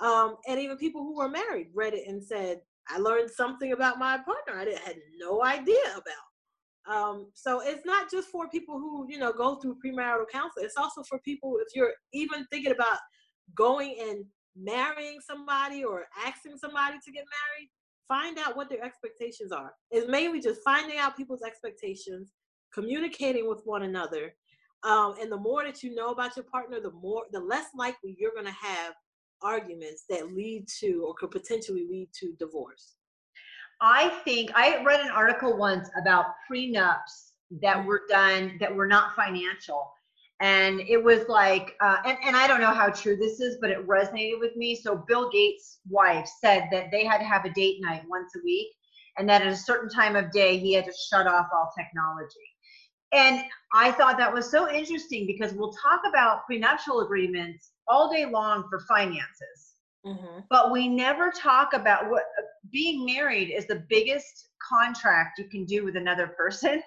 Um, and even people who were married read it and said, I learned something about my partner I had no idea about. Um, so it's not just for people who, you know, go through premarital counseling. It's also for people if you're even thinking about going and marrying somebody or asking somebody to get married, find out what their expectations are. It's mainly just finding out people's expectations, communicating with one another. Um, and the more that you know about your partner, the more the less likely you're gonna have arguments that lead to or could potentially lead to divorce. I think I read an article once about prenups that were done that were not financial. And it was like, uh, and, and I don't know how true this is, but it resonated with me. So Bill Gates' wife said that they had to have a date night once a week, and that at a certain time of day, he had to shut off all technology. And I thought that was so interesting because we'll talk about prenuptial agreements all day long for finances. Mm-hmm. But we never talk about what being married is the biggest contract you can do with another person.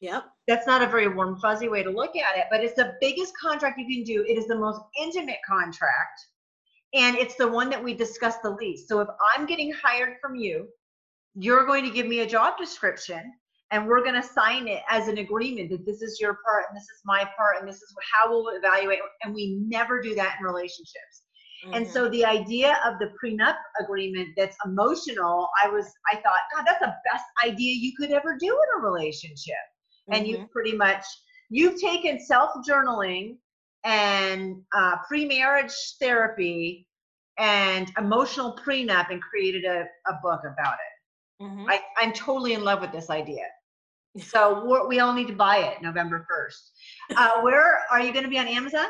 Yep. That's not a very warm, fuzzy way to look at it, but it's the biggest contract you can do. It is the most intimate contract. And it's the one that we discuss the least. So if I'm getting hired from you, you're going to give me a job description and we're going to sign it as an agreement that this is your part and this is my part and this is how we'll evaluate. And we never do that in relationships. Mm-hmm. And so the idea of the prenup agreement that's emotional, I was, I thought, God, that's the best idea you could ever do in a relationship. Mm-hmm. And you've pretty much, you've taken self journaling and uh, pre-marriage therapy and emotional prenup and created a, a book about it. Mm-hmm. I, I'm totally in love with this idea. So we all need to buy it November 1st. Uh, where are you going to be on Amazon?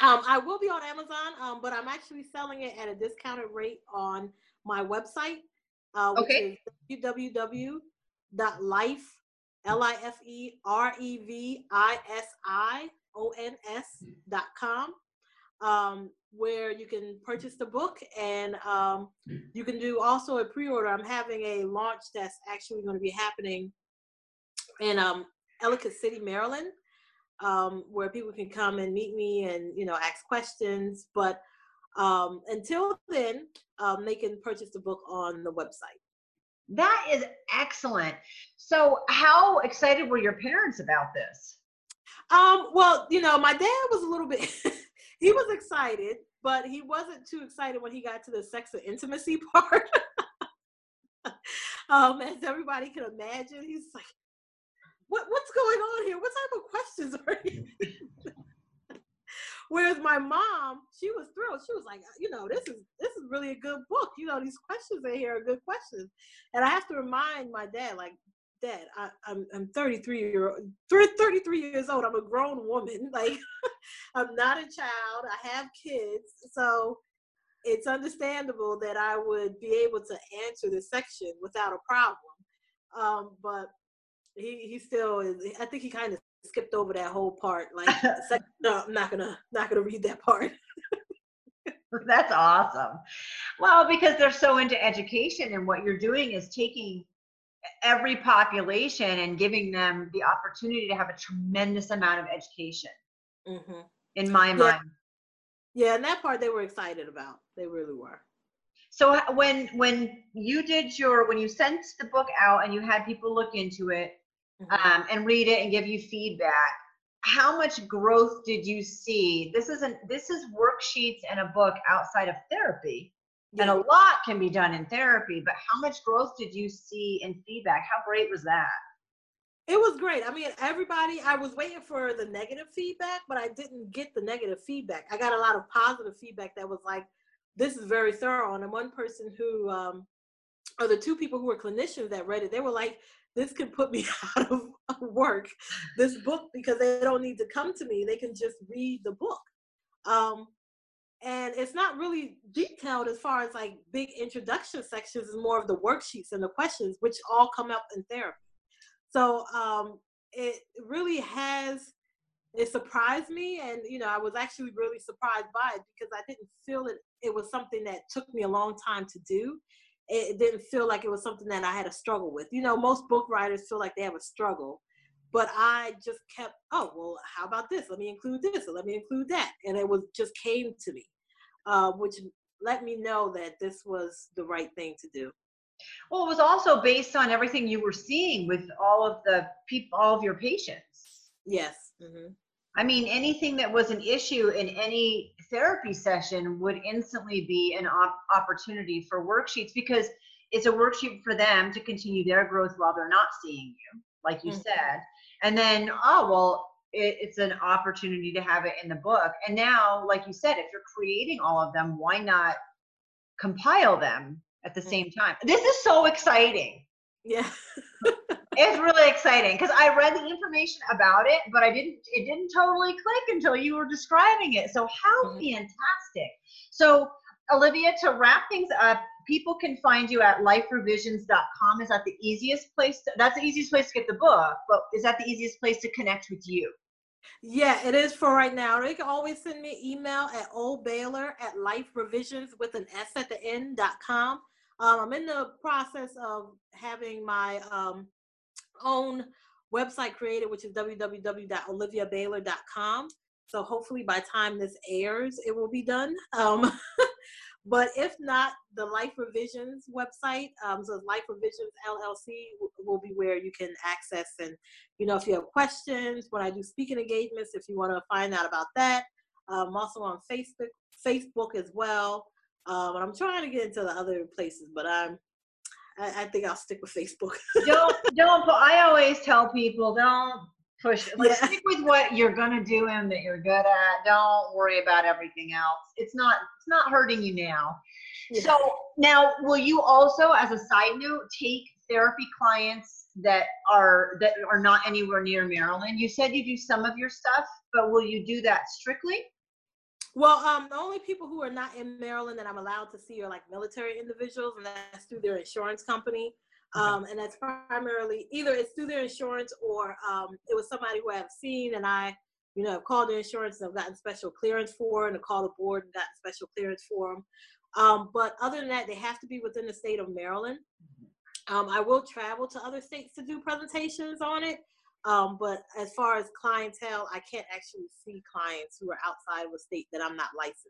Um, I will be on Amazon, um, but I'm actually selling it at a discounted rate on my website, uh, which okay. is www.life, L-I-F-E-R-E-V-I-S-I-O-N-S dot com, um, where you can purchase the book and um, you can do also a pre-order. I'm having a launch that's actually going to be happening in um, Ellicott City, Maryland um, where people can come and meet me and you know ask questions. But um, until then, um, they can purchase the book on the website. That is excellent. So, how excited were your parents about this? Um, well, you know, my dad was a little bit he was excited, but he wasn't too excited when he got to the sex and intimacy part. um, as everybody can imagine, he's like, "What what's going on here? What type of questions are you?" Whereas my mom, she was thrilled. She was like, you know, this is this is really a good book. You know, these questions in here are good questions. And I have to remind my dad, like, Dad, I, am I'm, I'm 33 year old, 33 years old. I'm a grown woman. Like, I'm not a child. I have kids, so it's understandable that I would be able to answer this section without a problem. Um, but he he still is. I think he kind of skipped over that whole part. Like, no, I'm not gonna not gonna read that part. That's awesome. Well, because they're so into education, and what you're doing is taking every population and giving them the opportunity to have a tremendous amount of education. Mm-hmm. In my yeah. mind. Yeah, and that part they were excited about. They really were. So when when you did your when you sent the book out and you had people look into it. Um, and read it and give you feedback. How much growth did you see? This isn't this is worksheets and a book outside of therapy yeah. and a lot can be done in therapy but how much growth did you see in feedback? How great was that? It was great. I mean everybody i was waiting for the negative feedback but i didn't get the negative feedback. I got a lot of positive feedback that was like this is very thorough. And one person who um or the two people who were clinicians that read it they were like this can put me out of work. This book because they don't need to come to me. They can just read the book. Um, and it's not really detailed as far as like big introduction sections. Is more of the worksheets and the questions which all come up in therapy. So um, it really has it surprised me and you know i was actually really surprised by it because i didn't feel it it was something that took me a long time to do it didn't feel like it was something that I had a struggle with. You know, most book writers feel like they have a struggle, but I just kept, oh, well, how about this? Let me include this, or let me include that, and it was just came to me, uh, which let me know that this was the right thing to do. Well, it was also based on everything you were seeing with all of the people, all of your patients. Yes. Mm-hmm. I mean, anything that was an issue in any therapy session would instantly be an op- opportunity for worksheets because it's a worksheet for them to continue their growth while they're not seeing you, like you mm-hmm. said. And then, oh, well, it, it's an opportunity to have it in the book. And now, like you said, if you're creating all of them, why not compile them at the mm-hmm. same time? This is so exciting. Yeah. it's really exciting because I read the information about it, but I didn't. It didn't totally click until you were describing it. So how mm-hmm. fantastic! So Olivia, to wrap things up, people can find you at liferevisions.com. Is that the easiest place? To, that's the easiest place to get the book, but is that the easiest place to connect with you? Yeah, it is for right now. They can always send me email at oldbaylor at liferevisions with an S at the end dot com. Um, I'm in the process of having my um, own website created, which is www.oliviabaylor.com. So hopefully by time this airs, it will be done. Um, but if not, the Life Revisions website, um, so Life Revisions LLC will be where you can access and, you know, if you have questions, when I do speaking engagements, if you want to find out about that. I'm um, also on Facebook, Facebook as well. Um, and I'm trying to get into the other places, but I'm I, I think I'll stick with Facebook. don't don't. I always tell people don't push. Like yeah. stick with what you're gonna do and that you're good at. Don't worry about everything else. It's not it's not hurting you now. Yeah. So now, will you also, as a side note, take therapy clients that are that are not anywhere near Maryland? You said you do some of your stuff, but will you do that strictly? Well, um, the only people who are not in Maryland that I'm allowed to see are like military individuals, and that's through their insurance company. Um, and that's primarily either it's through their insurance or um, it was somebody who I've seen and I, you know, have called the insurance and I've gotten special clearance for, and I called the board and gotten special clearance for them. Um, but other than that, they have to be within the state of Maryland. Um, I will travel to other states to do presentations on it. Um, but as far as clientele, I can't actually see clients who are outside of a state that I'm not licensed.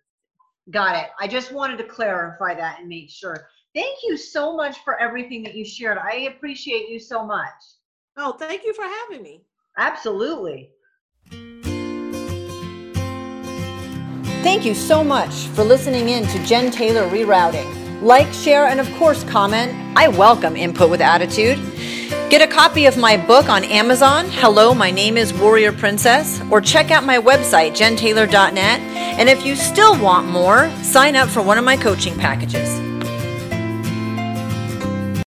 Got it. I just wanted to clarify that and make sure. Thank you so much for everything that you shared. I appreciate you so much. Oh, thank you for having me. Absolutely. Thank you so much for listening in to Jen Taylor Rerouting. Like, share, and of course, comment. I welcome input with attitude. Get a copy of my book on Amazon, Hello, My Name is Warrior Princess, or check out my website, jentaylor.net. And if you still want more, sign up for one of my coaching packages.